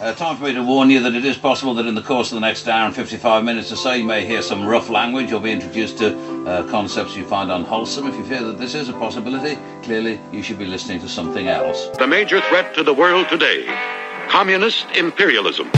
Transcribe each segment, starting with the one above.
Uh, time for me to warn you that it is possible that in the course of the next hour and 55 minutes or so you may hear some rough language or be introduced to uh, concepts you find unwholesome. If you fear that this is a possibility, clearly you should be listening to something else. The major threat to the world today communist imperialism.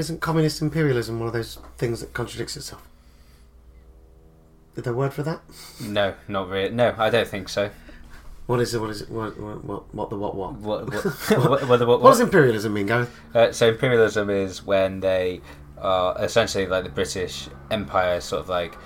Isn't communist imperialism one of those things that contradicts itself? Is there a word for that? No, not really. No, I don't think so. What is it? What is it? What, what, what, what the what, what? What, what, what, what, what, What does imperialism mean, Gareth? Uh, so imperialism is when they are essentially like the British Empire, sort of like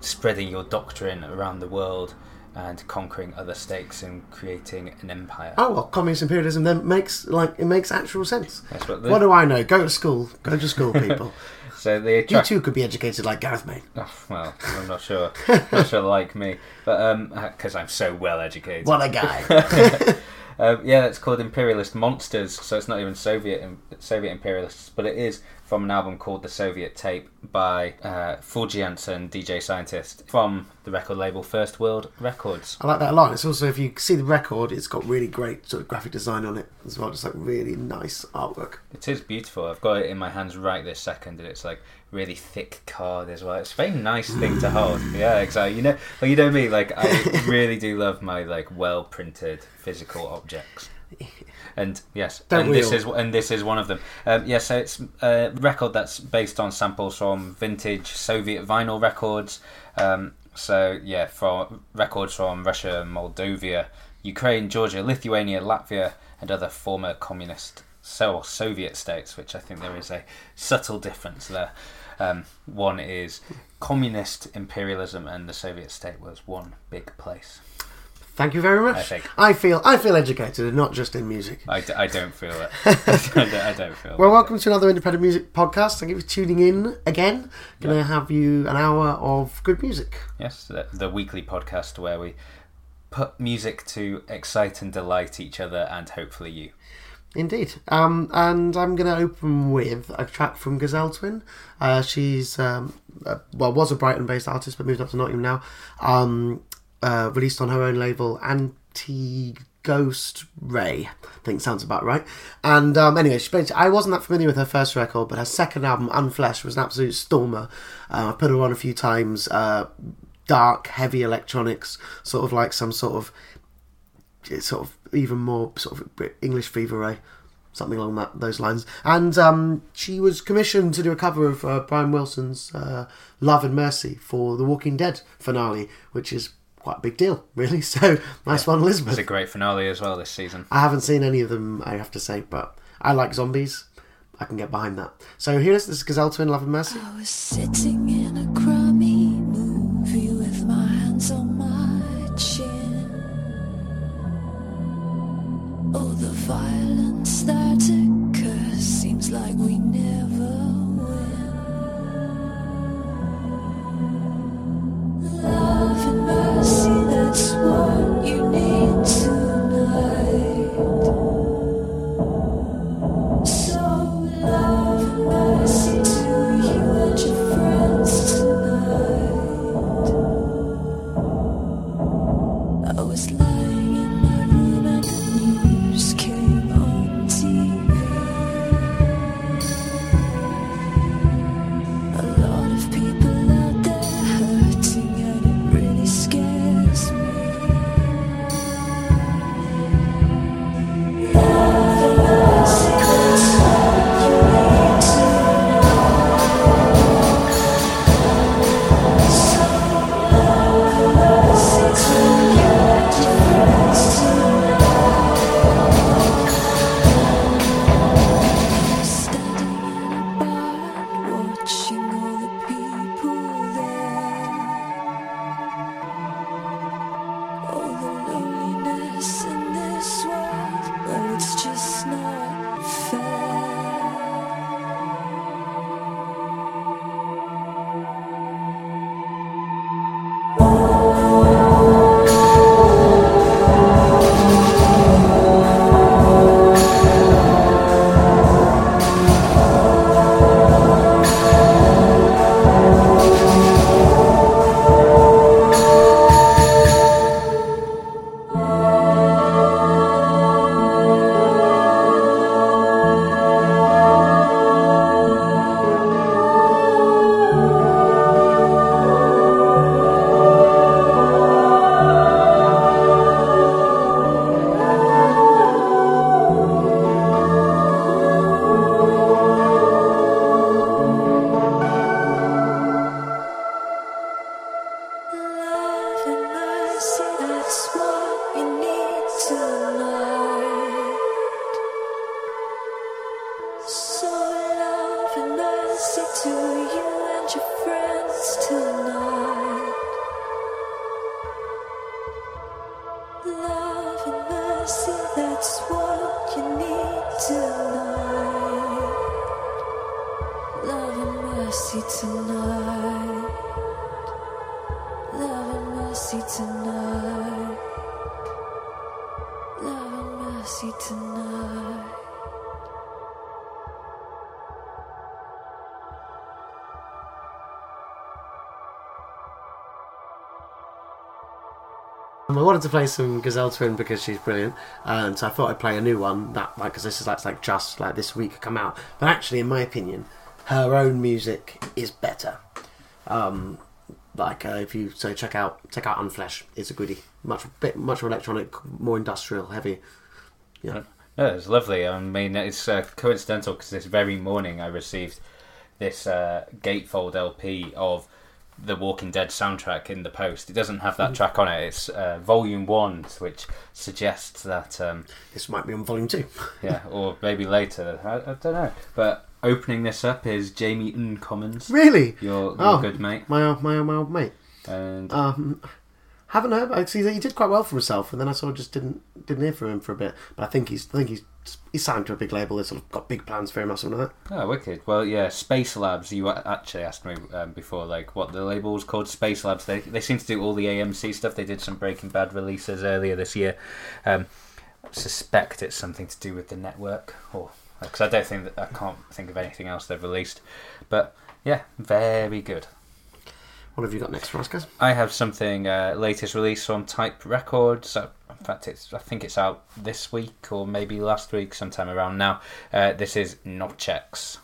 spreading your doctrine around the world and conquering other states and creating an empire. Oh well, communist imperialism then makes like it makes actual sense. That's what the- What do I know? Go to school. Go to school, people. So they you too could be educated like Gareth May. Oh, well, I'm not sure. not sure like me, but um, because I'm so well educated. What a guy! Um, yeah, it's called Imperialist Monsters, so it's not even Soviet Soviet imperialists, but it is from an album called The Soviet Tape by uh, Fulgianson, DJ Scientist, from the record label First World Records. I like that a lot. It's also if you see the record, it's got really great sort of graphic design on it as well. Just like really nice artwork. It is beautiful. I've got it in my hands right this second, and it's like really thick card as well. It's a very nice thing to hold. Yeah, exactly. You know, like you know me. Like I really do love my like well printed physical objects. And yes, Don't and this all? is and this is one of them. Um, yes, so it's a record that's based on samples from vintage Soviet vinyl records. Um, so yeah, from records from Russia, Moldova, Ukraine, Georgia, Lithuania, Latvia, and other former communist so Soviet states. Which I think there is a subtle difference there. Um, one is communist imperialism, and the Soviet state was one big place. Thank you very much. I think. I feel I feel educated, and not just in music. I, d- I don't feel it. I, don't, I don't feel. Well, it. welcome to another independent music podcast. Thank you for tuning in again. Going to Yeah. have you an hour of good music. Yes, the, the weekly podcast where we put music to excite and delight each other and hopefully you. Indeed. Um, and I'm going to open with a track from Gazelle Twin. Uh, she's, um, uh, well, was a Brighton based artist, but moved up to Nottingham now. Um, uh, released on her own label, Anti Ghost Ray. I think sounds about right. And um, anyway, she I wasn't that familiar with her first record, but her second album, Unflesh, was an absolute stormer. Uh, I put her on a few times. Uh, dark, heavy electronics, sort of like some sort of sort of even more sort of English fever ray, something along that those lines. And um, she was commissioned to do a cover of uh, Brian Wilson's uh, "Love and Mercy" for the Walking Dead finale, which is quite a big deal, really. So nice one, Elizabeth. It's a great finale as well this season. I haven't seen any of them, I have to say, but I like zombies. I can get behind that. So here's this Gazelle Twin, Love and Mercy. Violence that seems like we never. Love and mercy, that's what you need tonight. So love and mercy to you and your friends tonight. I was lying mercy tonight. Love and mercy tonight. Love and mercy tonight. Um, I wanted to play some Gazelle Twin because she's brilliant, and so I thought I'd play a new one that like because this is like, like just like this week come out. But actually, in my opinion, her own music is better. Um, like uh, if you so check out check out Unflesh, it's a goodie. Much bit much more electronic, more industrial, heavy. Yeah, No, it's lovely. I mean, it's uh, coincidental because this very morning I received this uh, gatefold LP of the Walking Dead soundtrack in the post. It doesn't have that track on it. It's uh, Volume One, which suggests that um, this might be on volume two. yeah, or maybe later. I, I don't know. But opening this up is Jamie N Commons, really? your, your Oh. good mate, My old, my old, my old mate. and Um, haven't heard. I see that he did quite well for himself, and then I sort of just didn't didn't hear from him for a bit. But I think he's I think he's he's signed to a big label. That's sort of got big plans for him or something like that. Oh, wicked. Well, yeah, Space Labs. You actually asked me um, before, like, what the label was called. Space Labs. They they seem to do all the AMC stuff. They did some Breaking Bad releases earlier this year. Um, suspect it's something to do with the network, or because I don't think that I can't think of anything else they've released. But yeah, very good. What have you got next for us, guys? I have something uh, latest release from Type Records. Uh, in fact, it's I think it's out this week or maybe last week, sometime around now. Uh, this is Notchex.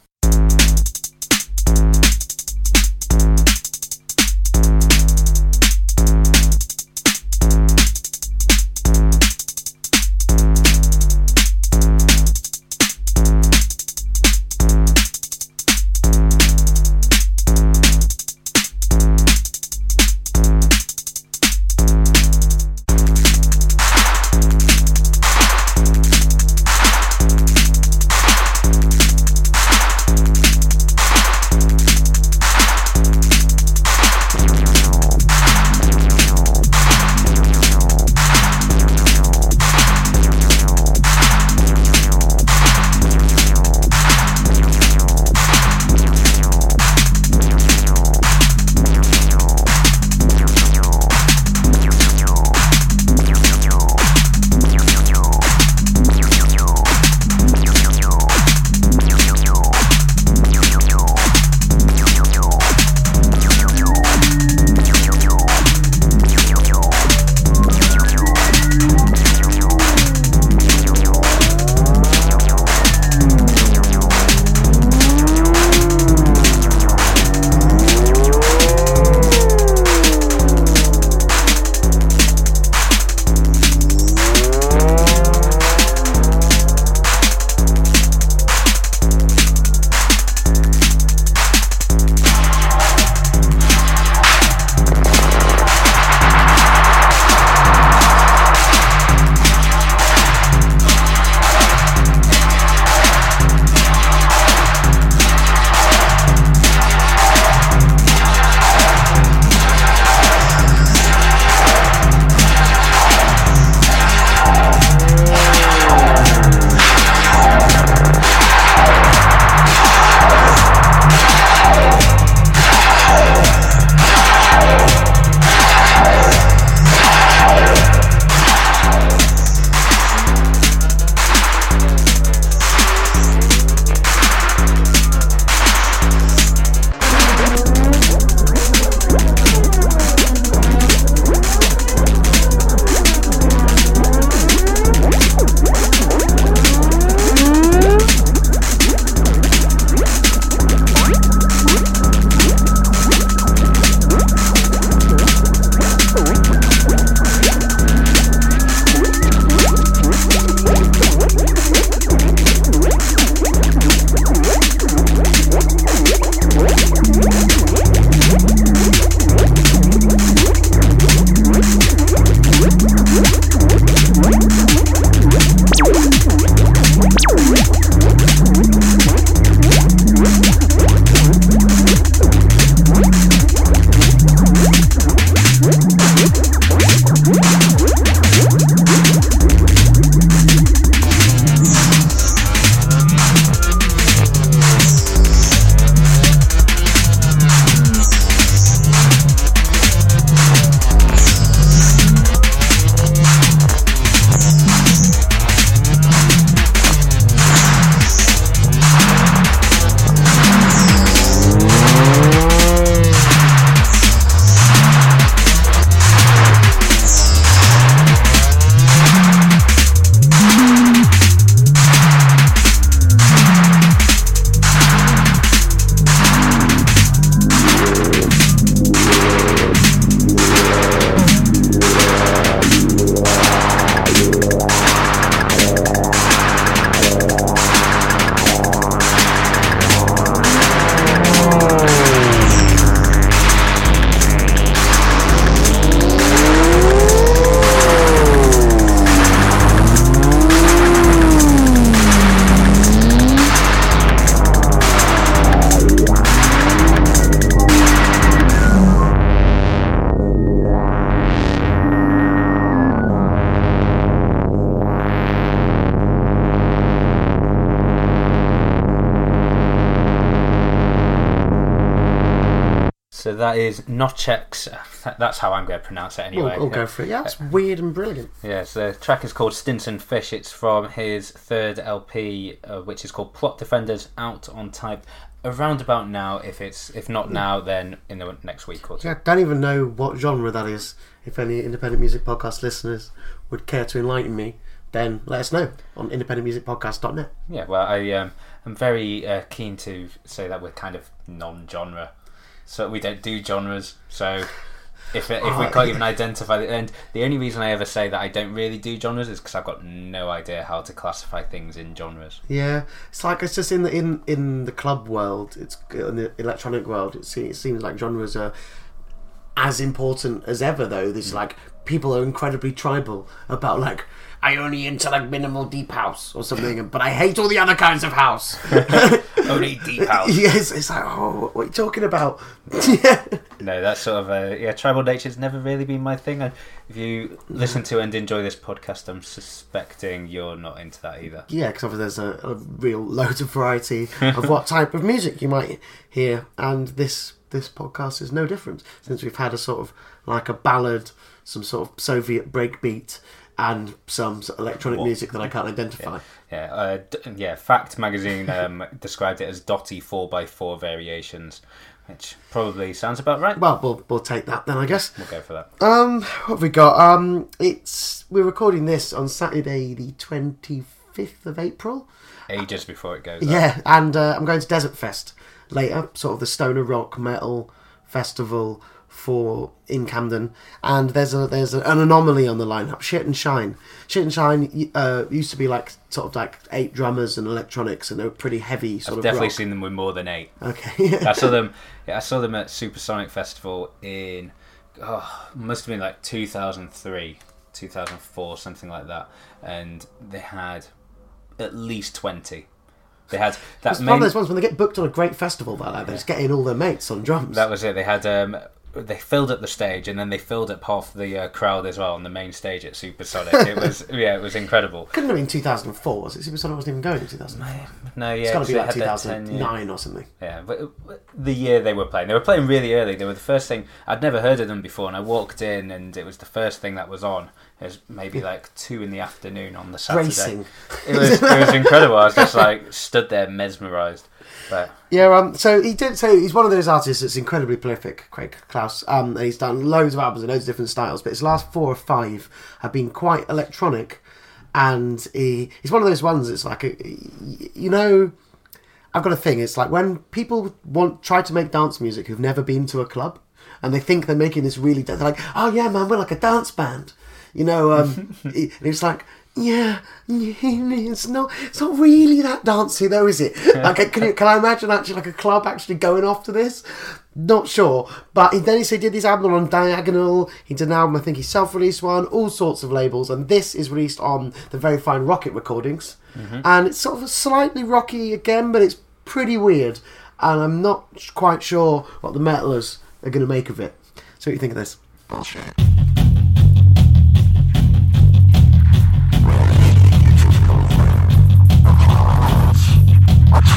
That is Nochex. That's how I'm going to pronounce it We'll, anyway. we'll go for it. Yeah, it's weird and brilliant. Yes, the track is called Stinson Fish. It's from his third LP, uh, which is called Plot Defenders, out on type around about now. If it's if not now, then in the next week or two. Yeah, don't even know what genre that is. If any independent music podcast listeners would care to enlighten me, then let us know on independentmusicpodcast.net. Yeah, well, I um, I'm very uh, keen to say that we're kind of non-genre, so we don't do genres. So if if we Oh, can't even identify the and the only reason I ever say that I don't really do genres is because I've got no idea how to classify things in genres. Yeah, it's like it's just in the in in the club world. It's in the electronic world. It seems, it seems like genres are as important as ever. Though there's mm. like people are incredibly tribal about like I only into like minimal deep house or something, but I hate all the other kinds of house. Only deep house. yes, it's like oh, what are you talking about? yeah. No, that's sort of a yeah. Tribal nature's never really been my thing. And if you listen to and enjoy this podcast, I'm suspecting you're not into that either. Yeah, because obviously there's a, a real load of variety of what type of music you might hear, and this this podcast is no different since we've had a sort of like a ballad, some sort of Soviet breakbeat, and some sort of electronic music that I can't identify. Yeah, uh, d- yeah. Fact magazine um, described it as dotty four x four variations, which probably sounds about right. Well, we'll we'll take that then, I guess. We'll go for that. Um, what have we got? Um, it's we're recording this on Saturday, the twenty fifth of April. Ages before it goes. up. Yeah, and uh, I'm going to Desert Fest later, sort of the stoner rock metal festival for in Camden. And there's a there's an anomaly on the lineup. Shit and Shine. Shit and Shine uh, used to be like sort of like eight drummers and electronics, and they were pretty heavy sort I've of definitely rock. seen them with more than eight. Okay. I saw them. Yeah, I saw them at Supersonic Festival in. Oh, must have been like 2003, 2004, something like that. And they had at least 20. They had that it's one of those ones when they get booked on a great festival like that, they're just get in all their mates on drums. That was it. They had um, they filled up the stage, and then they filled up half the uh, crowd as well on the main stage at Supersonic. it was yeah, it was incredible. Couldn't have been 2004, was it? Supersonic wasn't even going in 2004. No, yeah, It's got to be like they had that 10 year- 2009 or something. Yeah, but uh, the year they were playing, they were playing really early. They were the first thing I'd never heard of them before, and I walked in, and it was the first thing that was on. It was maybe like two in the afternoon on the Saturday. Bracing. It was it was incredible. I was just like stood there mesmerised. But Yeah, um, so he did. So he's one of those artists that's incredibly prolific, Craig Clouse. Um, and he's done loads of albums and loads of different styles, but his last four or five have been quite electronic. And he, he's one of those ones. that's like, a, you know, I've got a thing. It's like when people want try to make dance music who've never been to a club, and they think they're making this really. They're like, oh yeah, man, we're like a dance band. You know, um, and it's like. Yeah, it's not. It's not really that dancey, though, is it? Like, can you, can I imagine actually like a club actually going off to this? Not sure. But he, then he did this album on Diagonal. He did an album, I think he self-released one, all sorts of labels, and this is released on the very fine Rocket Recordings. Mm-hmm. And it's sort of slightly rocky again, but it's pretty weird. And I'm not quite sure what the metalers are going to make of it. So what do you think of this?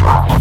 Bye.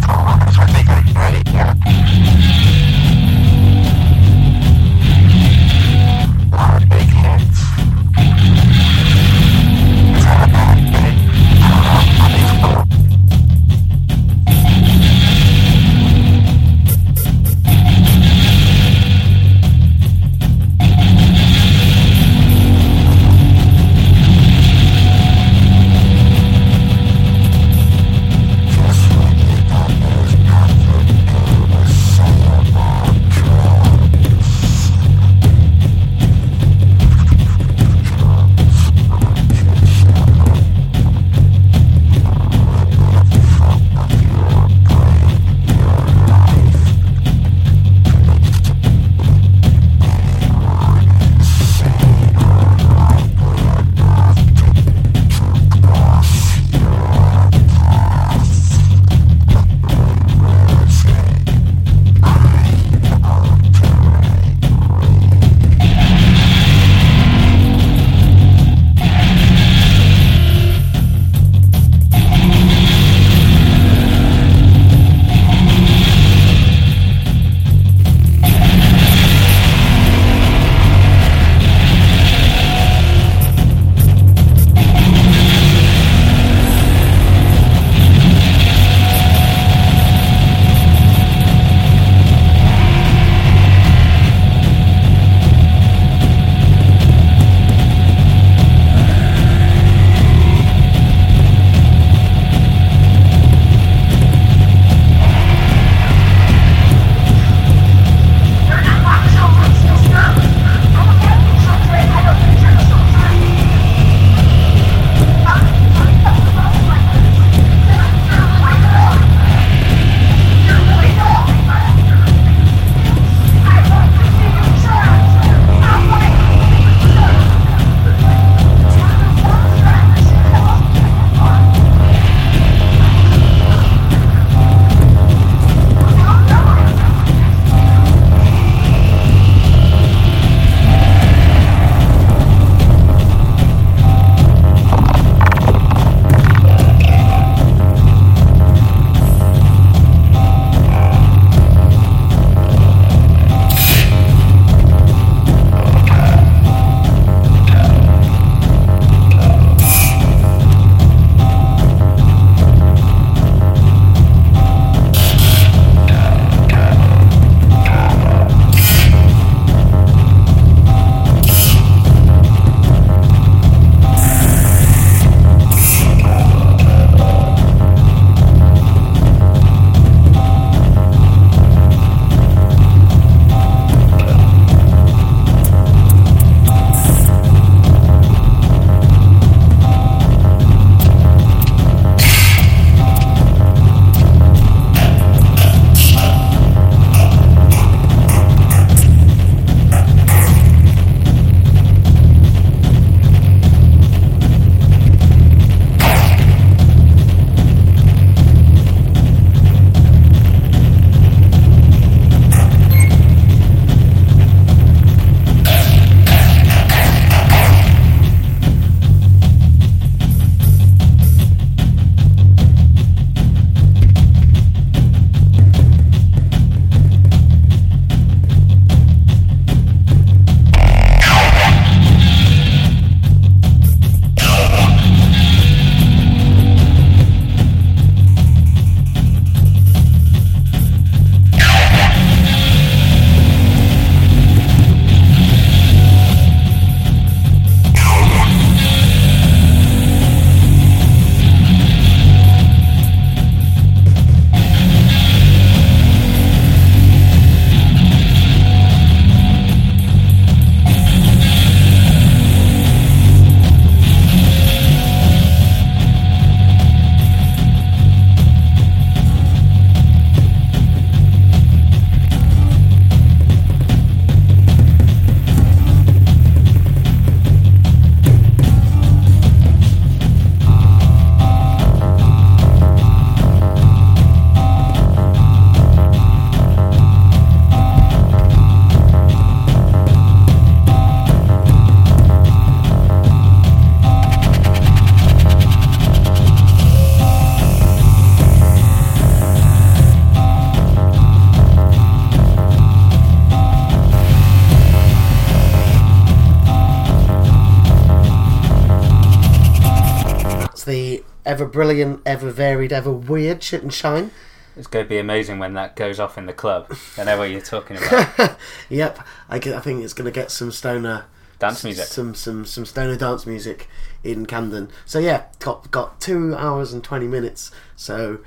Ever brilliant, ever varied, ever weird shit and shine. It's going to be amazing when that goes off in the club. I know what you're talking about. Yep, I, get, I think it's going to get some stoner Dance music. some some some stoner dance music in Camden. So yeah, got got two hours and twenty minutes. So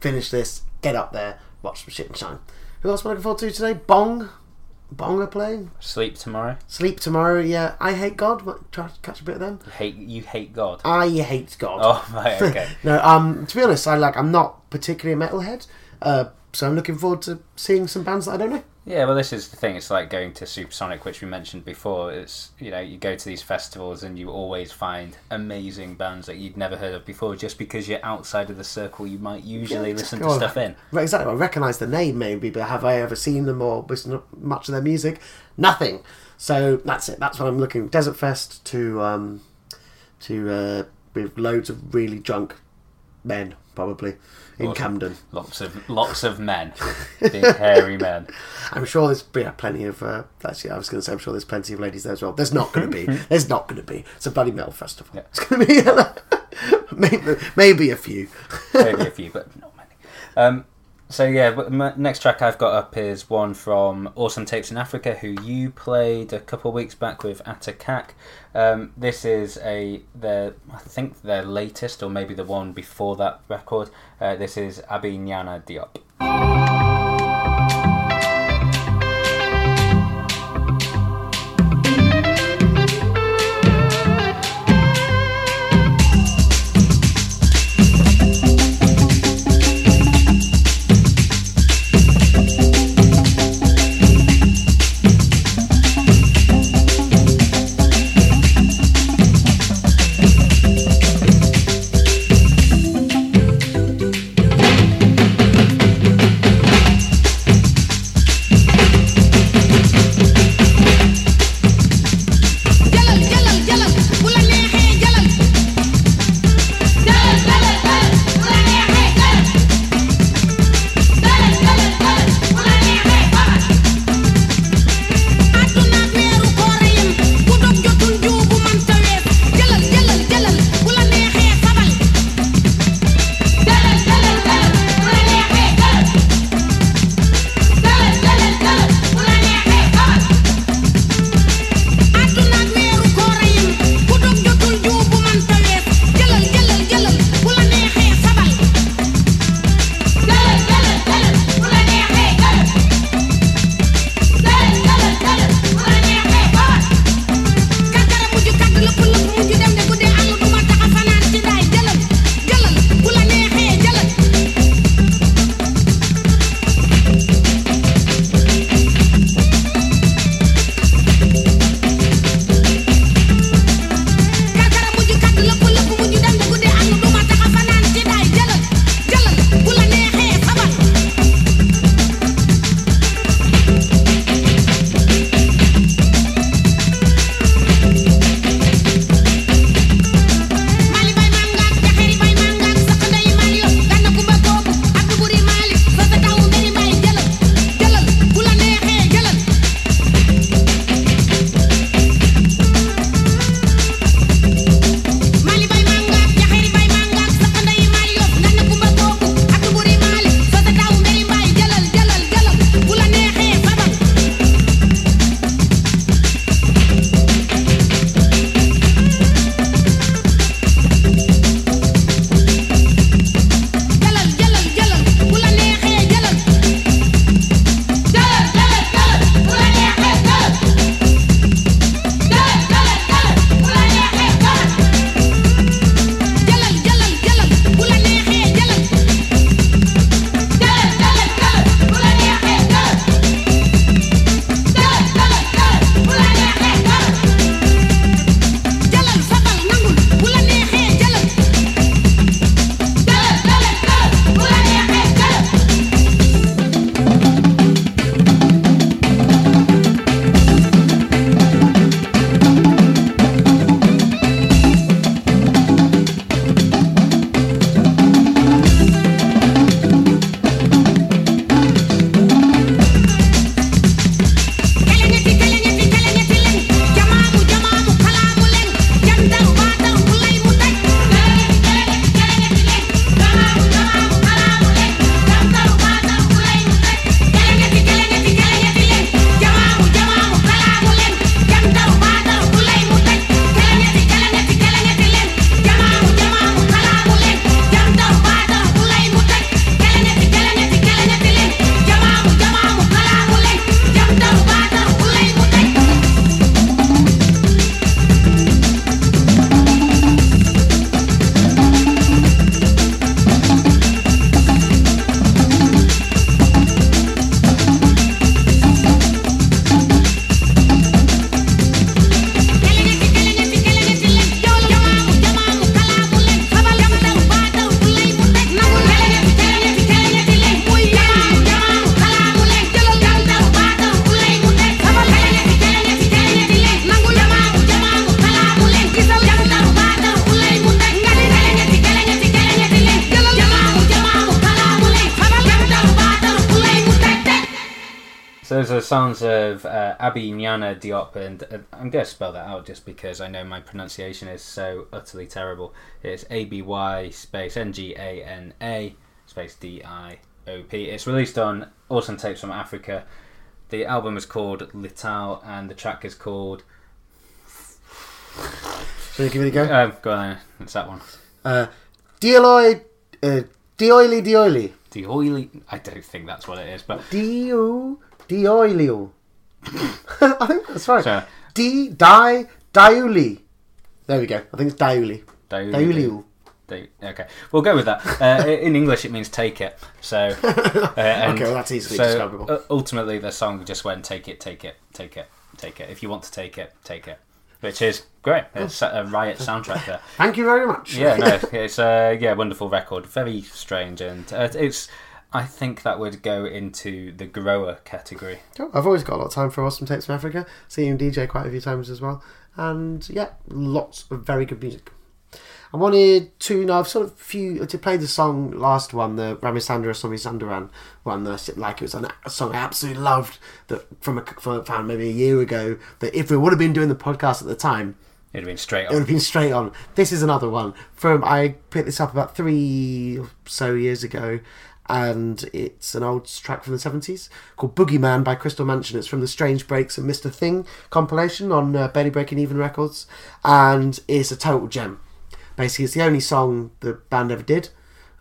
finish this, get up there, watch some shit and shine. Who else am I looking forward to today? Bong, Bong are playing. Sleep tomorrow. Sleep tomorrow. Yeah, I hate God. What, try to catch a bit of them. Hate you hate God. I hate God. Oh right, okay. no, um, to be honest, I like. I'm not particularly a metalhead, uh, so I'm looking forward to seeing some bands that I don't know. Yeah, well, this is the thing. It's like going to Supersonic, which we mentioned before. It's you know you go to these festivals and you always find amazing bands that you'd never heard of before, just because you're outside of the circle you might usually Yeah, listen to on. stuff in. Right, exactly. I recognise the name maybe, but have I ever seen them or listened to much of their music? Nothing. So that's it. That's what I'm looking. Desert Fest to um, to uh, with loads of really drunk men probably in Awesome. Camden. Lots of lots of men, big hairy men. I'm sure there's yeah, plenty of. Uh, actually, I was going to say I'm sure there's plenty of ladies there as well. There's not going to be. There's not going to be. It's a bloody metal festival. Yeah. It's going to be maybe maybe a few. Maybe a few, but not many. Um, so yeah, my next track I've got up is one from Awesome Tapes in Africa, who you played a couple of weeks back with Ata Kak. Um, this is a their I think their latest, or maybe the one before that record. Uh, this is Aby Ngana Diop. Those are songs of uh, Aby Ngana Diop, and uh, I'm going to spell that out just because I know my pronunciation is so utterly terrible. It's A B Y space N G A N A space D I O P. It's released on Awesome Tapes from Africa. The album is called Liital, and the track is called. Shall we give it a go? Uh, go on, it's that one. Uh, Dioloi, uh. The. I don't think that's what it is, but Dio, Dioilio. I think that's right. So- D, Di, Diuli. There we go. I think it's Diuli. Diuli. Diuliu. They- Okay, we'll go with that. Uh, in English, it means take it. So, uh, Okay, well, that's easily so, describable. uh, ultimately, the song just went take it, take it, take it, take it. If you want to take it, take it, which is great. It's a riot soundtrack there. Thank you very much. Yeah, no, it's a yeah wonderful record. Very strange, and uh, it's. I think that would go into the grower category. Cool. I've always got a lot of time for Awesome Tapes from Africa. Seen him DJ quite a few times as well. And yeah, lots of very good music. I wanted to know, I've sort of few to play the song last one, the Ramisandra Somi Sandaran one, that like it was an, a song I absolutely loved that from a from, found maybe a year ago. That if we would have been doing the podcast at the time, It'd have been straight it would have been straight on. This is another one from I picked this up about three or so years ago, and it's an old track from the seventies called "Boogeyman" by Crystal Mansion. It's from the Strange Breaks and Mister Thing compilation on uh, Barely Breaking Even Records, and it's a total gem. Basically, it's the only song the band ever did.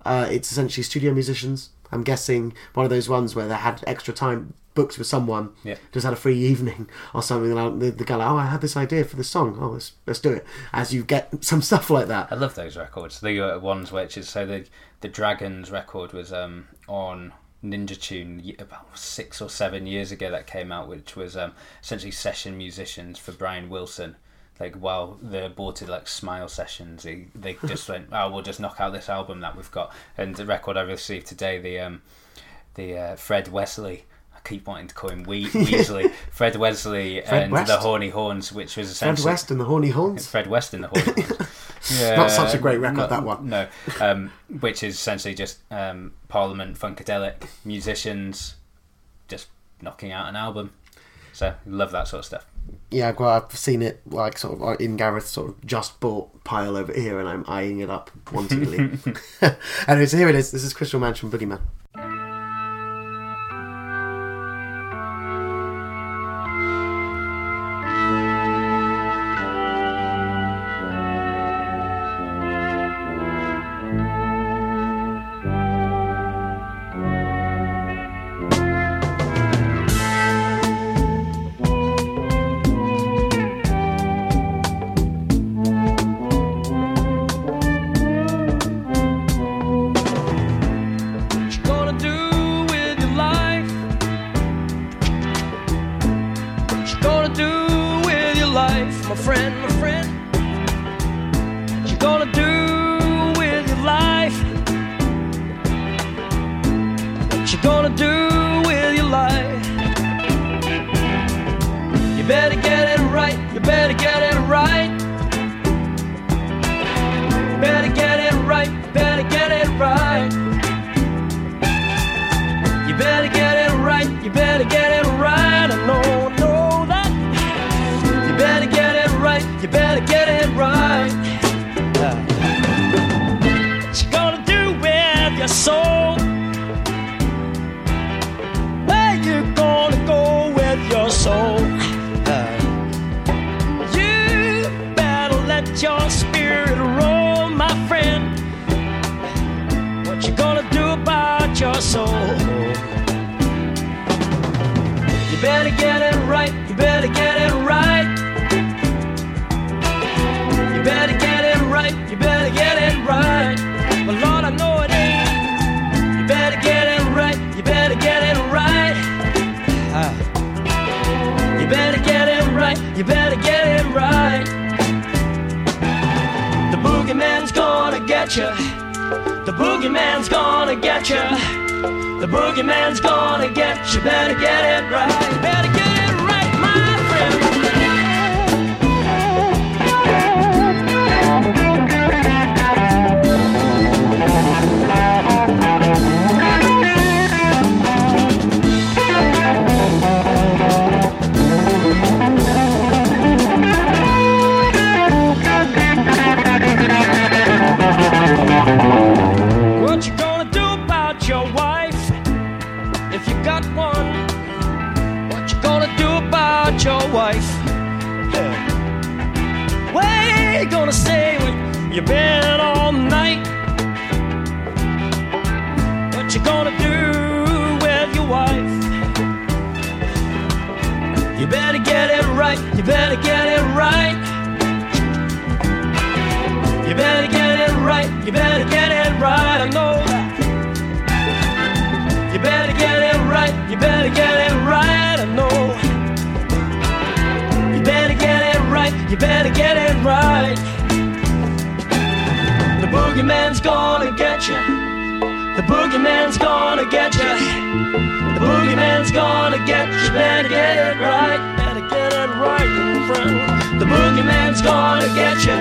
Uh, it's essentially studio musicians. I'm guessing one of those ones where they had extra time booked with someone, Yeah. just had a free evening or something. And the, the guy, like, oh, I had this idea for this song. Oh, let's let's do it. As you get some stuff like that. I love those records. The uh, ones which is so the the Dragons record was um, on Ninja Tune about six or seven years ago that came out, which was um, essentially session musicians for Brian Wilson. Like while they aborted like Smile sessions, they, they just went, oh, we'll just knock out this album that we've got. And the record I received today, the um, the uh, Fred Wesley. I keep wanting to call him we- Weasley. Fred Wesley Fred and West? the Horny Horns, which was essentially Fred West and the Horny Horns. Fred West and the Horny Horns. Yeah, Not such a great record, not- that one. No, um, which is essentially just um, Parliament Funkadelic musicians just knocking out an album. So love that sort of stuff. Yeah, well, I've seen it like sort of in Gareth's sort of just bought pile over here, and I'm eyeing it up wantingly. anyway, so here it is. This is Crystal Mansion Boogeyman. Better get it right, you better get it right. You better get it right, you better get it right. But Lord, I know it ain't. You better get it right, you better get it right. Ah. You better get it right, you better get it right. The boogeyman's gonna get you. The boogeyman's gonna get you. The boogeyman's gonna get you. Better get it right. Better get it right, my friend. Thank you. Your wife? What you gonna say when you've been all night? What you gonna do with your wife? You better get it right. You better get it right. You better get it right. You better get it right. I know that. You better get it right. You better get it right. I know. Right. You better get it right. The boogeyman's gonna get you. The boogeyman's gonna get you. The boogeyman's gonna get you. Better get it right. Better get it right, friend. The boogeyman's gonna get you.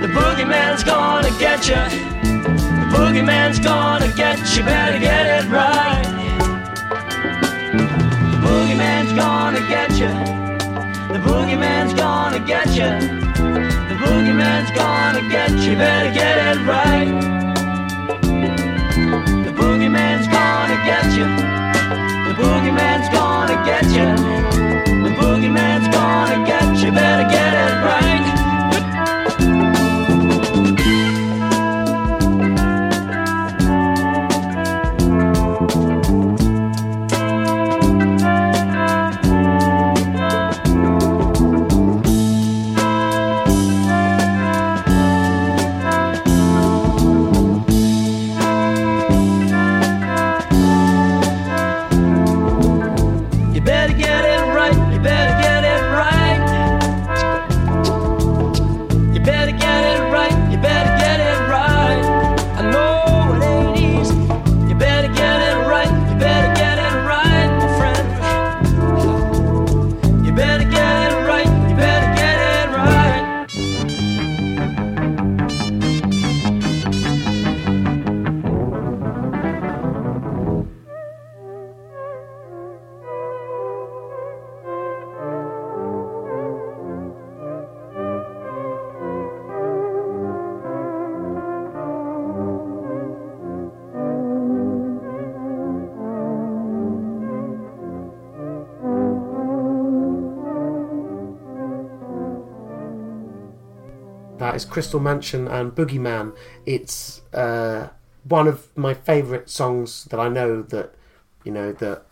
The boogeyman's gonna get you. The boogeyman's gonna get you. Better get it right. The boogeyman's gonna get you. The boogeyman's gonna get you. The boogeyman's gonna get you. Better get it right. Crystal Mansion and Boogeyman. It's uh, one of my favourite songs that I know that you know that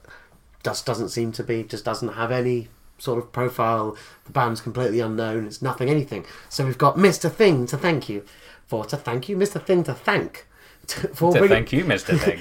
just doesn't seem to be just doesn't have any sort of profile. The band's completely unknown. It's nothing, anything. So we've got Mr. Thing to thank you for to thank you, Mr. Thing to thank. To, for To bringing- thank you, Mr. Thing.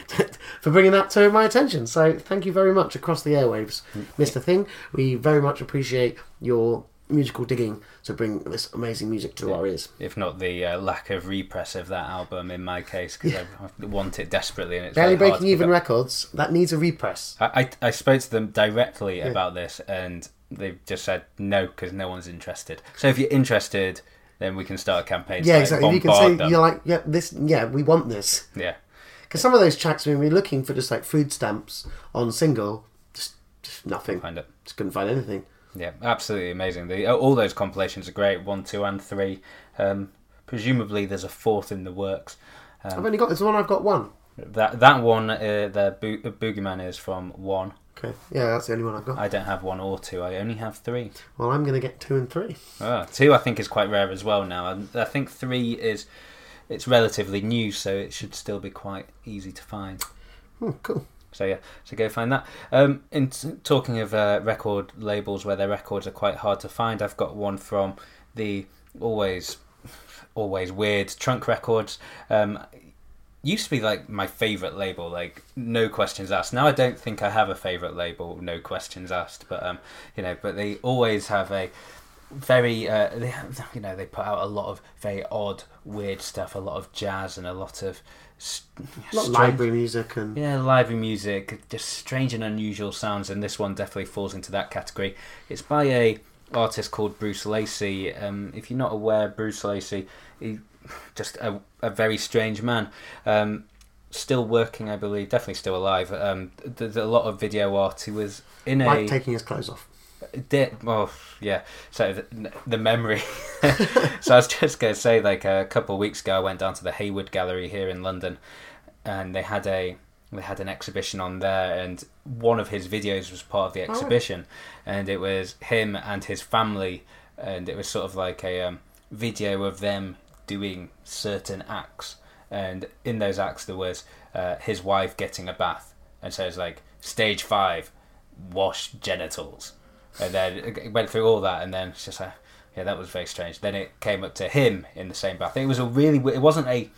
for bringing that to my attention. So thank you very much across the airwaves, Mr. Thing. We very much appreciate your musical digging to bring this amazing music to our ears. if not the uh, lack of repress of that album in my case, because I want it desperately and it's Barely Breaking Even up. Records, that needs a repress. I, I, I spoke to them directly about this and they've just said no because no one's interested. So if you're interested, then we can start a campaign. to, Yeah, like, exactly. You can say them. you're like, yeah, this, yeah, we want this. yeah. Because some of those tracks, we're looking for just like food stamps on single, just, just nothing. Find it. Just couldn't find anything. Yeah, absolutely amazing. The, all those compilations are great. One, two, and three. Um, presumably, there's a fourth in the works. I've only got this one. I've got one. That that one, uh, the Bo- Boogeyman is from one. Okay, yeah, that's the only one I've got. I don't have one or two. I only have three. Well, I'm going to get two and three. Ah, two, I think, is quite rare as well now. And I think three is it's relatively new, so it should still be quite easy to find. Hmm, cool. So yeah, so go find that. Um, in t- talking of uh, record labels where their records are quite hard to find, I've got one from the always, always weird Trunk Records. Um, used to be like my favorite label, like no questions asked. Now I don't think I have a favorite label, no questions asked. But um, you know, but they always have a very uh, they you know they put out a lot of very odd, weird stuff, a lot of jazz and a lot of. S- A lot of strange- library music and yeah, live music, just strange and unusual sounds, and this one definitely falls into that category. It's by a artist called Bruce Lacey. Um, if you're not aware, Bruce Lacey, he just a, a very strange man. Um, still working, I believe, definitely still alive. Um, there's a lot of video art. He was in a like taking his clothes off. Di- well, yeah. So the, the memory. so I was just going to say, like a couple of weeks ago, I went down to the Hayward Gallery here in London, and they had a they had an exhibition on there, and one of his videos was part of the exhibition, and it was him and his family, and it was sort of like a um, video of them doing certain acts, and in those acts there was uh, his wife getting a bath, and so it's like stage five, wash genitals, and then it went through all that, and then it's just like, yeah, that was very strange. Then it came up to him in the same bath. It was a really, it wasn't a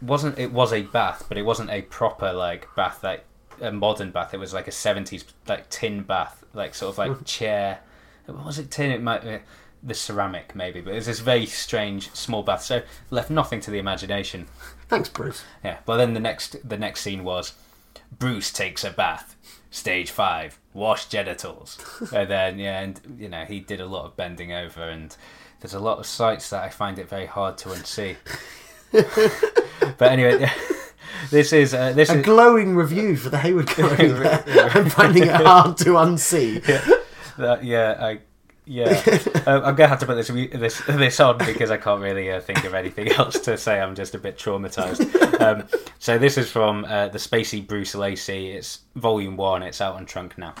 wasn't it was a bath, but it wasn't a proper like bath like a modern bath. It was like a seventies like tin bath, like sort of like hmm. chair. Was it tin? It might be the ceramic maybe, but it was this very strange small bath. So left nothing to the imagination. Thanks, Bruce. Yeah. But then the next the next scene was Bruce takes a bath. Stage five, wash genitals. and then yeah, and you know he did a lot of bending over, and there's a lot of sights that I find it very hard to unsee. but anyway, this is uh, this A is glowing review for the Hayward. I'm finding it hard to unsee. Uh, yeah, I, yeah. uh, I'm gonna have to put this this this on because I can't really uh, think of anything else to say. I'm just a bit traumatized. Um, so this is from uh, the Spacey Bruce Lacey. It's Volume One. It's out on Trunk now.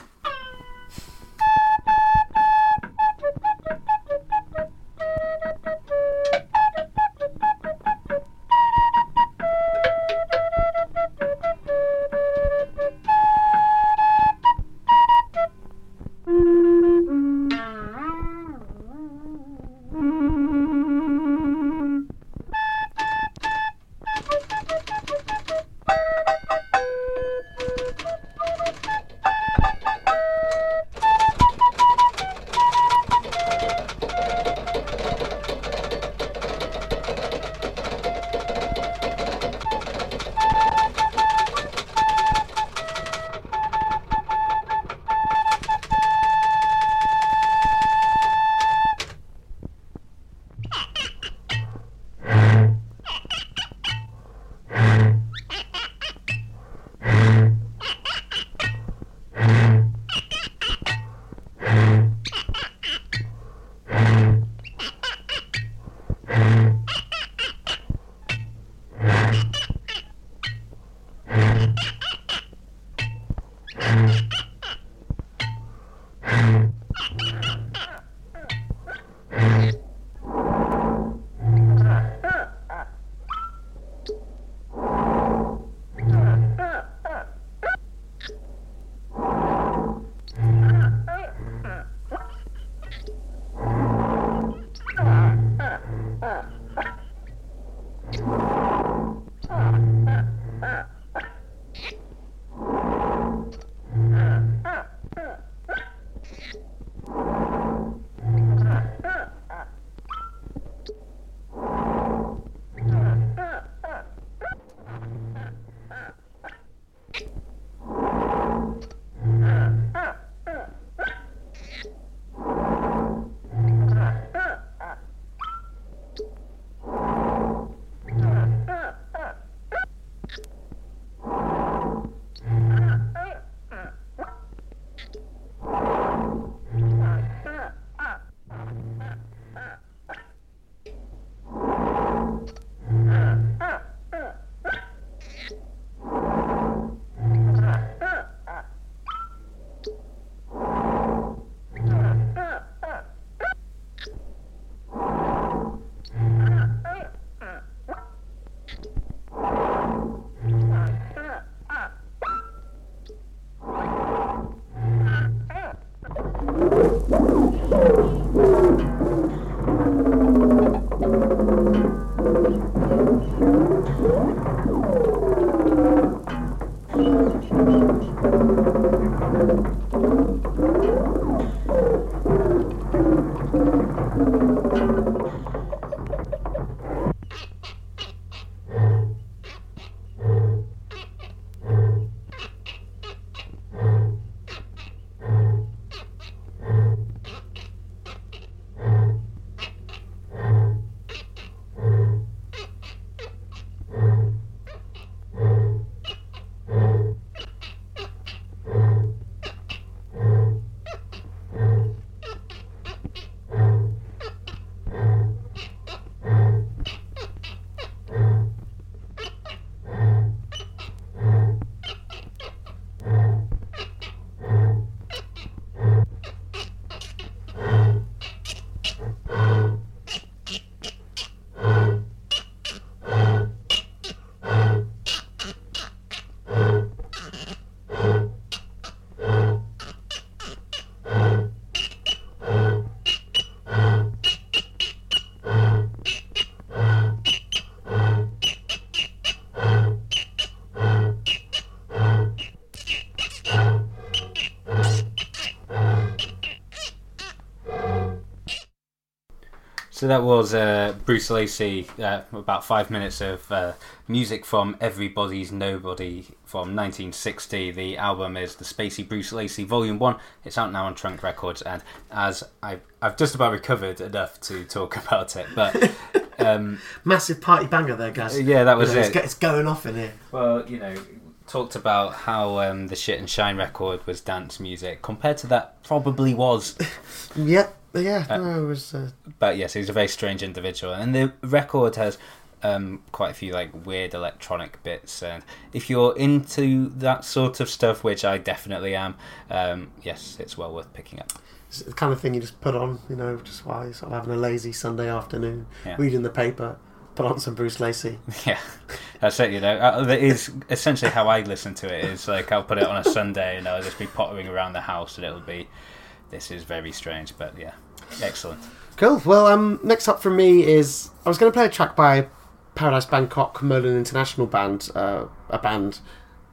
So that was uh, Bruce Lacey, uh, about five minutes of uh, music from Everybody's Nobody from 1960. The album is the Spacey Bruce Lacey Volume 1. It's out now on Trunk Records, and as I've, I've just about recovered enough to talk about it, but um, Massive party banger there, guys. Yeah, that was You know, it. It's, it's going off in here. well, you know, talked about how um, the Shit and Shine record was dance music. Compared to that, probably was. Yep. Yeah. no, it was. Uh, but yes, he's a very strange individual, and the record has um, quite a few like weird electronic bits. And if you're into that sort of stuff, which I definitely am, um, yes, it's well worth picking up. it's the kind of thing you just put on, you know, just while you're sort of having a lazy Sunday afternoon, Yeah. reading the paper, put on some Bruce Lacey. Yeah, that's it. You know, uh, that is essentially how I listen to it. it. Is like I'll put it on a Sunday and I'll just be pottering around the house, and it'll be. This is very strange, but yeah, excellent. Cool. Well, um, next up for me is I was going to play a track by Paradise Bangkok Molam International Band, uh, a band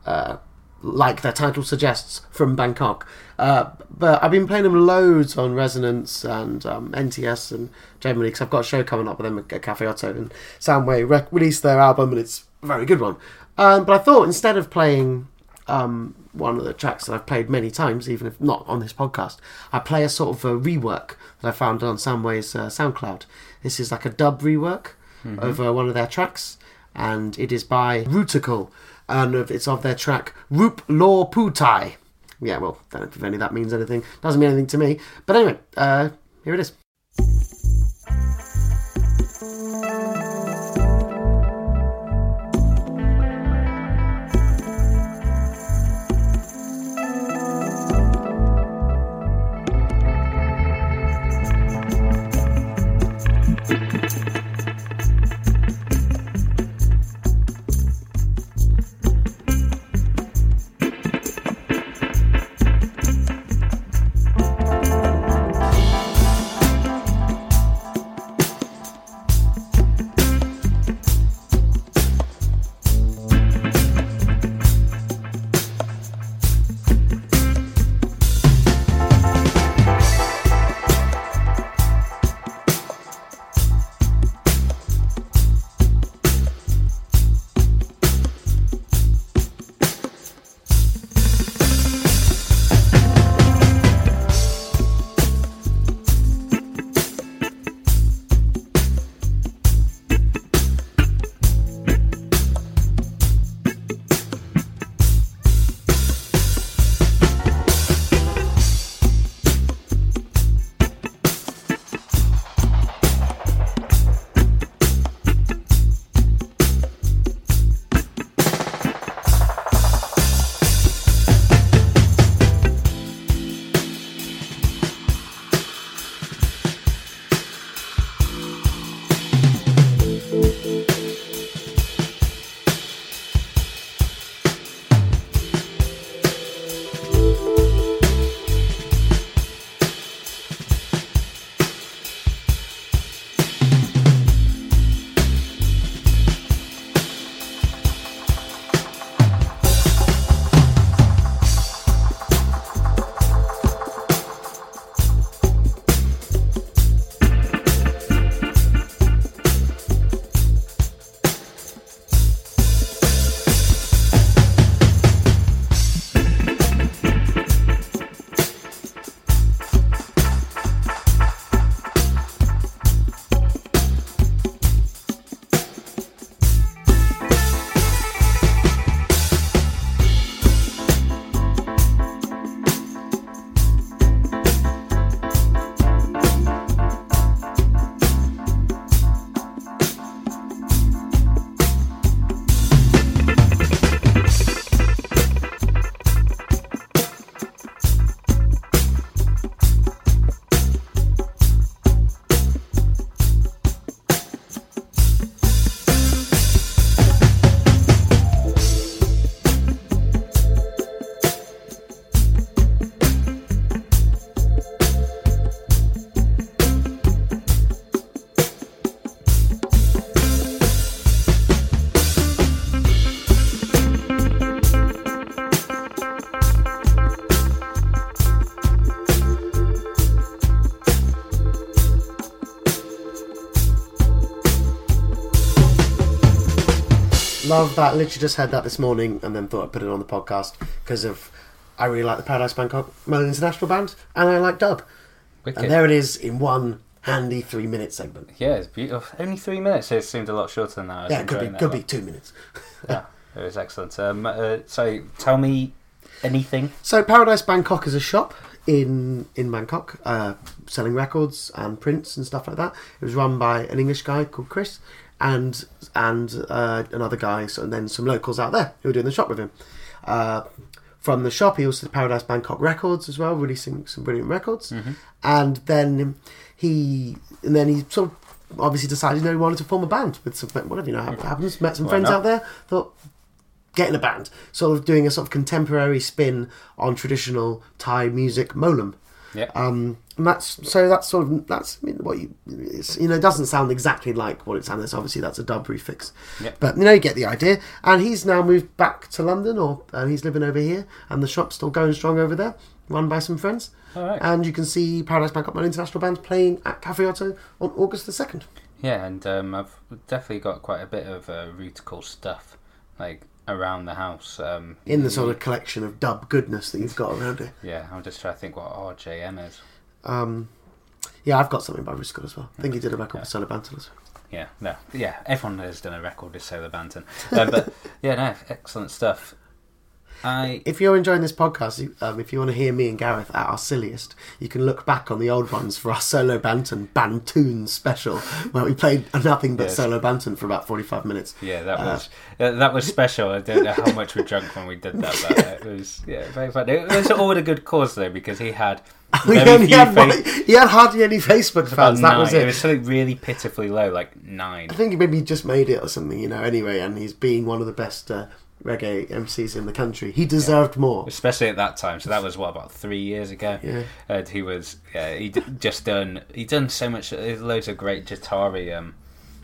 uh, like their title suggests from Bangkok. Uh, but I've been playing them loads on Resonance and um, NTS and generally because I've got a show coming up with them at Cafe Oto and Soundway rec- released their album and it's a very good one. Um, but I thought instead of playing um, one of the tracks that I've played many times, even if not on this podcast, I play a sort of a rework that I found on Soundway's uh, SoundCloud. This is like a dub rework of uh, one of their tracks, and it is by Ruticle, and it's of their track Roop Law Putai. Yeah, well, I don't know if any of that means anything. Doesn't mean anything to me. But anyway, uh, here it is. Love that. Literally just heard that this morning and then thought I'd put it on the podcast because of I really like the Paradise Bangkok Molam International Band and I like dub. Wicked. And there it is in one handy three minute segment. Yeah, it's beautiful. Only three minutes. It seemed a lot shorter than that. Yeah, it could be could be two minutes. Yeah, it was excellent. Um, uh, so tell me anything. So Paradise Bangkok is a shop in in Bangkok, uh, selling records and prints and stuff like that. It was run by an English guy called Chris and and uh, another guy, so, and then some locals out there who were doing the shop with him. Uh, from the shop, he also did Paradise Bangkok Records as well, releasing some brilliant records. And then he and then he sort of obviously decided you know he wanted to form a band with some whatever you know happens. Met some Why friends not? out there. Thought get in a band, sort of doing a sort of contemporary spin on traditional Thai music, molam. Yeah. Um, and that's so that's sort of that's I mean, what you you know it doesn't sound exactly like what it sounds. Obviously, that's a dub refix. Yep. But you know you get the idea. And he's now moved back to London, or uh, he's living over here, and the shop's still going strong over there, run by some friends. All right. And you can see Paradise Bangkok Molam International Band playing at Cafe Oto on August the second. Yeah, and um, I've definitely got quite a bit of uh, rutical stuff like around the house. Um, In the sort of collection of dub goodness that you've got around here. yeah, I'm just trying to think what RJM is. Um, yeah, I've got something by Riscott as well. I think he did a record with Solo Banton as well. Yeah, no, yeah, everyone has done a record with Solo Banton. Um, but yeah, no, excellent stuff. I If you're enjoying this podcast, um, if you want to hear me and Gareth at our silliest, you can look back on the old ones for our Solo Banton Bantoon special, where we played nothing but Yes. Solo Banton for about 45 minutes. yeah, that Uh, was uh, that was special. I don't know how much we drunk when we did that, but it was yeah very fun. It was all a good cause though because he had he, very only few had, he had hardly any Facebook fans. That nine. was It it. was something really pitifully low, like nine. I think maybe he maybe just made it or something, you know. Anyway, and he's being one of the best uh, reggae MCs in the country. He deserved more. especially at that time. So that was what about three years ago. Yeah. and he was yeah, he just done he done so much loads of great Jahtari um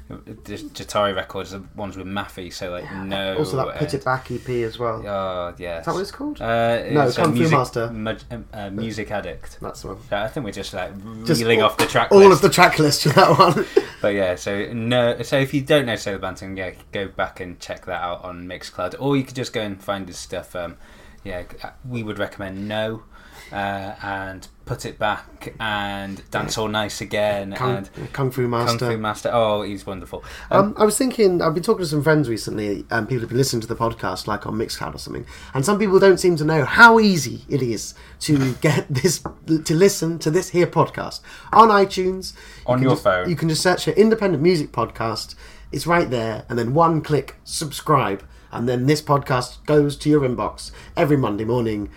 Jahtari records, the ones with Maffy. So like no, Also, that Put It Back EP as well. Oh yeah, Is that what it's called? Uh, No, it's a Kung Fu music, Master. um, uh, music addict. That's the one. So I think we're just like Just reeling all- off the track All list. of the track list for that one. But yeah, so no, so if you don't know Solo Banton, yeah, go back and check that out on Mixcloud, or you could just go and find his stuff. Um, yeah, we would recommend No, uh, and Put It Back, and Dance All Nice Again, Kung, and Kung Fu Master. Kung Fu Master. Oh, he's wonderful. Um, Um, I was thinking, I've been talking to some friends recently, and people have been listening to the podcast, like on Mixcloud or something, and some people don't seem to know how easy it is to get this, to listen to this here podcast on iTunes. On can your just- phone. You can just search for Independent Music Podcast. It's right there, and then one click, subscribe, and then this podcast goes to your inbox every Monday morning,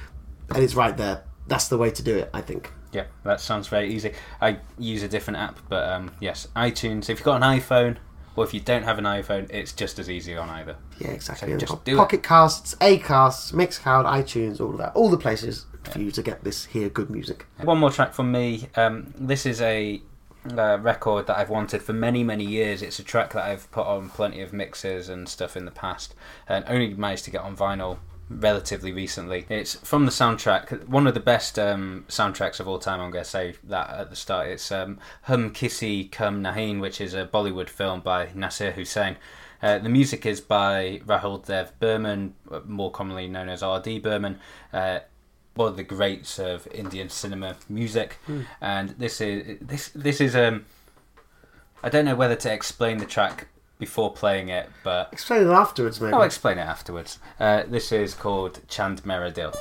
and it's right there. That's the way to do it, I think. Yeah, that sounds very easy. I use a different app, but um, yes, iTunes. If you've got an iPhone, or if you don't have an iPhone, it's just as easy on either. Yeah, exactly. So just do it. Pocket Casts, Acasts, Mixcloud, iTunes, all of that, all the places for you to get this here good music. One more track from me. Um, this is a uh, record that I've wanted for many, many years. It's a track that I've put on plenty of mixes and stuff in the past, and only managed to get on vinyl relatively recently. It's from the soundtrack, one of the best um, soundtracks of all time. I'm going to say that at the start. It's um, Hum Kisi Kum Nahin, which is a Bollywood film by Nasir Hussain. Uh, the music is by Rahul Dev Burman, more commonly known as R.D. Burman. Uh, one of the greats of Indian cinema music, and this is this this is um. I don't know whether to explain the track before playing it, but Explain it afterwards, maybe. I'll explain it afterwards. Uh, this is called Chand Mera Dil.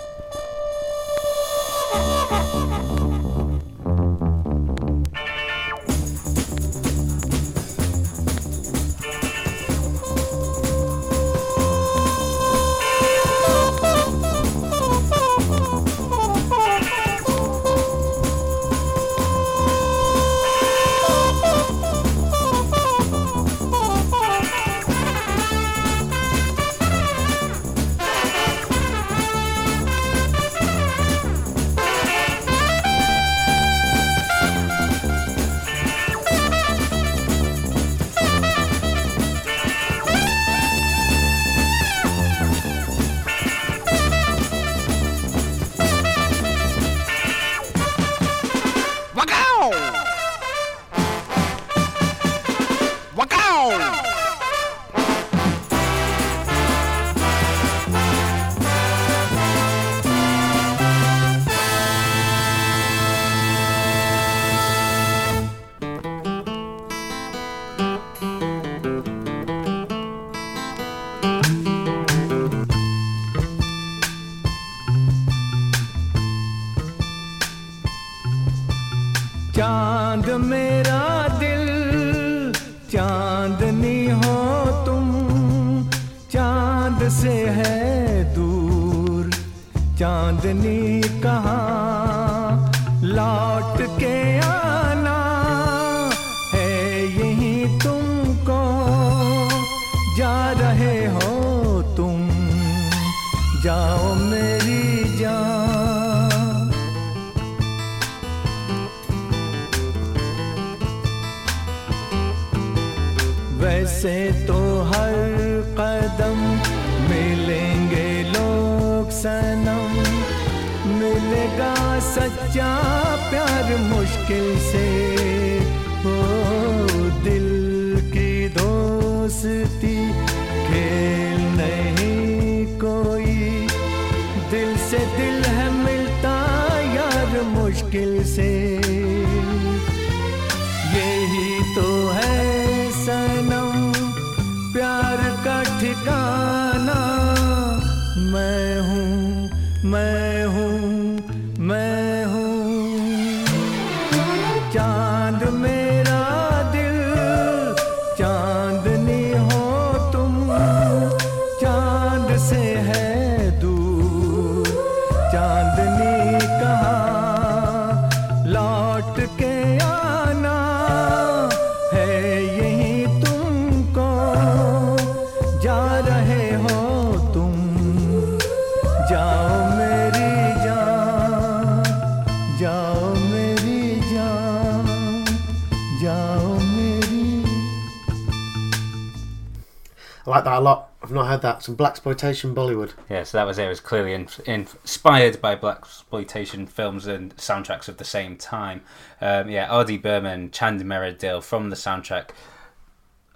I've not heard that. Some black exploitation Bollywood. Yeah, so that was it. It was clearly in, inspired by black exploitation films and soundtracks of the same time. Um, yeah, R.D. Burman, Chand Mera Dil from the soundtrack.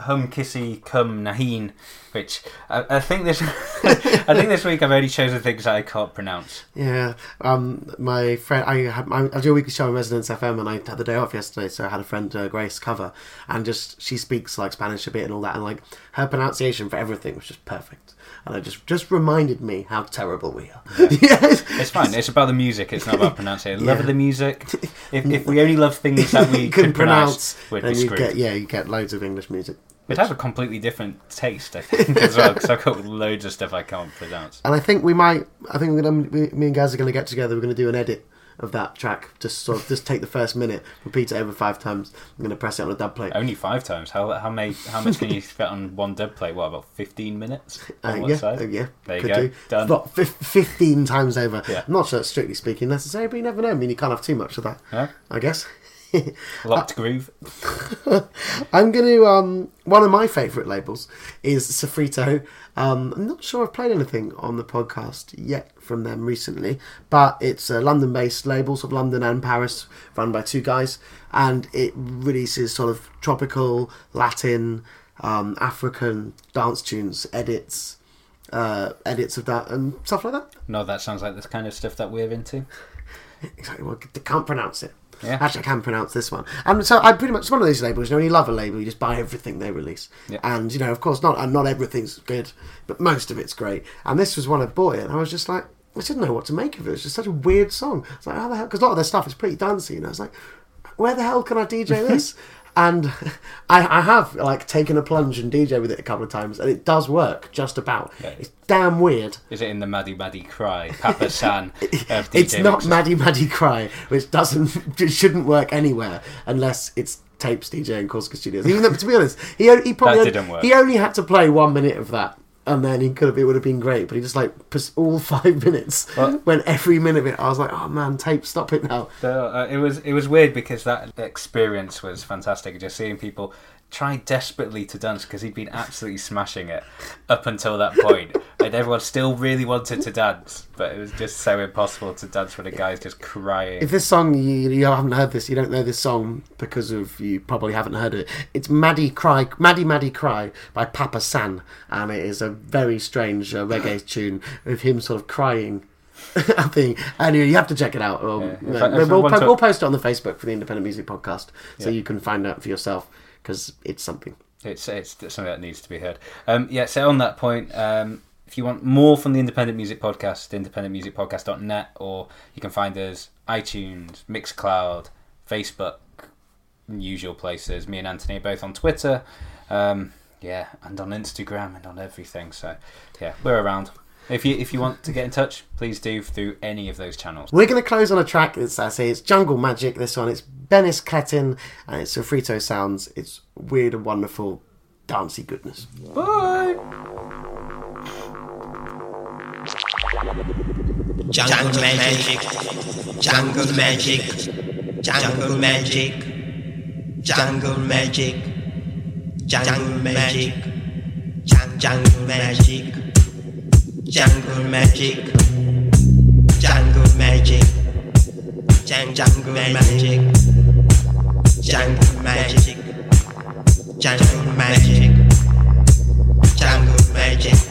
Hum Kissy Cum Naheen, which I, I think this I think this week I've only chosen things that I can't pronounce. Yeah, um, my friend, I had I, I do a weekly show on Resonance FM, and I had the day off yesterday, so I had a friend uh, Grace cover, and just she speaks like Spanish a bit and all that, and like her pronunciation for everything was just perfect, and it just just reminded me how terrible we are. yes, It's fine. It's about the music. It's not about pronunciation. Love Yeah. of the music. If, if we only love things that we can pronounce, pronounce, we'd be you screwed. get yeah, you get loads of English music. We'd have a completely different taste, I think, as well. Because I've got loads of stuff I can't pronounce. And I think we might. I think we're gonna. We, me and Gaz are gonna get together. We're gonna do an edit of that track. Just sort of just take the first minute, repeat it over five times. I'm gonna press it on a dub plate. Only five times. How how many? How much can you fit on one dub plate? What about fifteen minutes? On Uh, one yeah, side? uh, yeah, There you go. do. Done. Fif- fifteen times over. Yeah. I'm not sure, strictly speaking, necessary, but you never know. I mean, you can't have too much of that. Yeah. I guess. Locked groove. I'm going to. Um, one of my favourite labels is Sofrito. Um, I'm not sure I've played anything on the podcast yet from them recently, but it's a London based label, sort of London and Paris, run by two guys, and it releases sort of tropical, Latin, um, African dance tunes, edits. Uh, edits of that and stuff like that. No, that sounds like the kind of stuff that we're into. Exactly. Well, I can't pronounce it. Yeah. Actually, I can pronounce this one. And so I pretty much it's one of these labels. You know, when you love a label, you just buy everything they release. Yeah. And you know, of course, not and not everything's good, but most of it's great. And this was one I bought it, and I was just like, I didn't know what to make of it. It's just such a weird song. It's like, how the hell? Because a lot of their stuff is pretty dancey, and I was like, where the hell can I DJ this? and I, I have like taken a plunge and DJ with it a couple of times, and it does work just about. Yeah. It's damn weird. Is it in the Maddie Maddie Cry, Papa San of DJ uh, it's not mixes? Maddie Maddie Cry, which doesn't, it shouldn't work anywhere unless it's tapes DJ in Corsica Studios. Even though, to be honest, he he probably only, didn't work. he only had to play one minute of that, and then he could have it would have been great. But he just like all five minutes. When every minute of it, I was like, oh man, tape, stop it now. So, uh, it was it was weird because that experience was fantastic. Just seeing people try desperately to dance because he'd been absolutely smashing it up until that point, and everyone still really wanted to dance, but it was just so impossible to dance when a guy's just crying. If this song you, you haven't heard this, you don't know this song because of you probably haven't heard it. It's Maddie Cry, Maddie Maddie Cry by Papa San, and it is a very strange uh, reggae tune with him sort of crying. I think anyway, you have to check it out. Or, Yeah. If no, I- if I we'll, po- to- we'll post it on the Facebook for the Independent Music Podcast, so Yeah. you can find out for yourself because it's something. It's it's something that needs to be heard. Um, yeah. So on that point, um, if you want more from the Independent Music Podcast, independentmusicpodcast.net, or you can find us iTunes, Mixcloud, Facebook, usual places. Me and Anthony are both on Twitter, um, yeah, and on Instagram and on everything. So yeah, we're around. If you if you want to get in touch, please do through any of those channels. We're going to close on a track. It's I say it's Jungle Magic. This one it's Benis Kletin and it's Sofrito Sounds. It's weird and wonderful, dancey goodness. Bye. Jungle magic, jungle magic, jungle magic, jungle magic, jungle magic, jung- jungle magic, jungle magic, jungle magic, jung- jungle magic, jungle magic, jungle magic, jungle magic.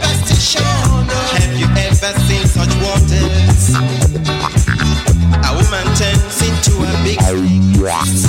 snake.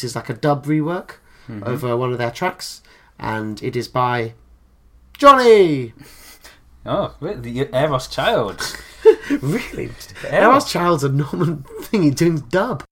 this is like a dub rework mm-hmm. Uh, one of their tracks, and it is by Johnny. Oh, the Eros Child. really? Eros Child's a Norman thingy doing dub.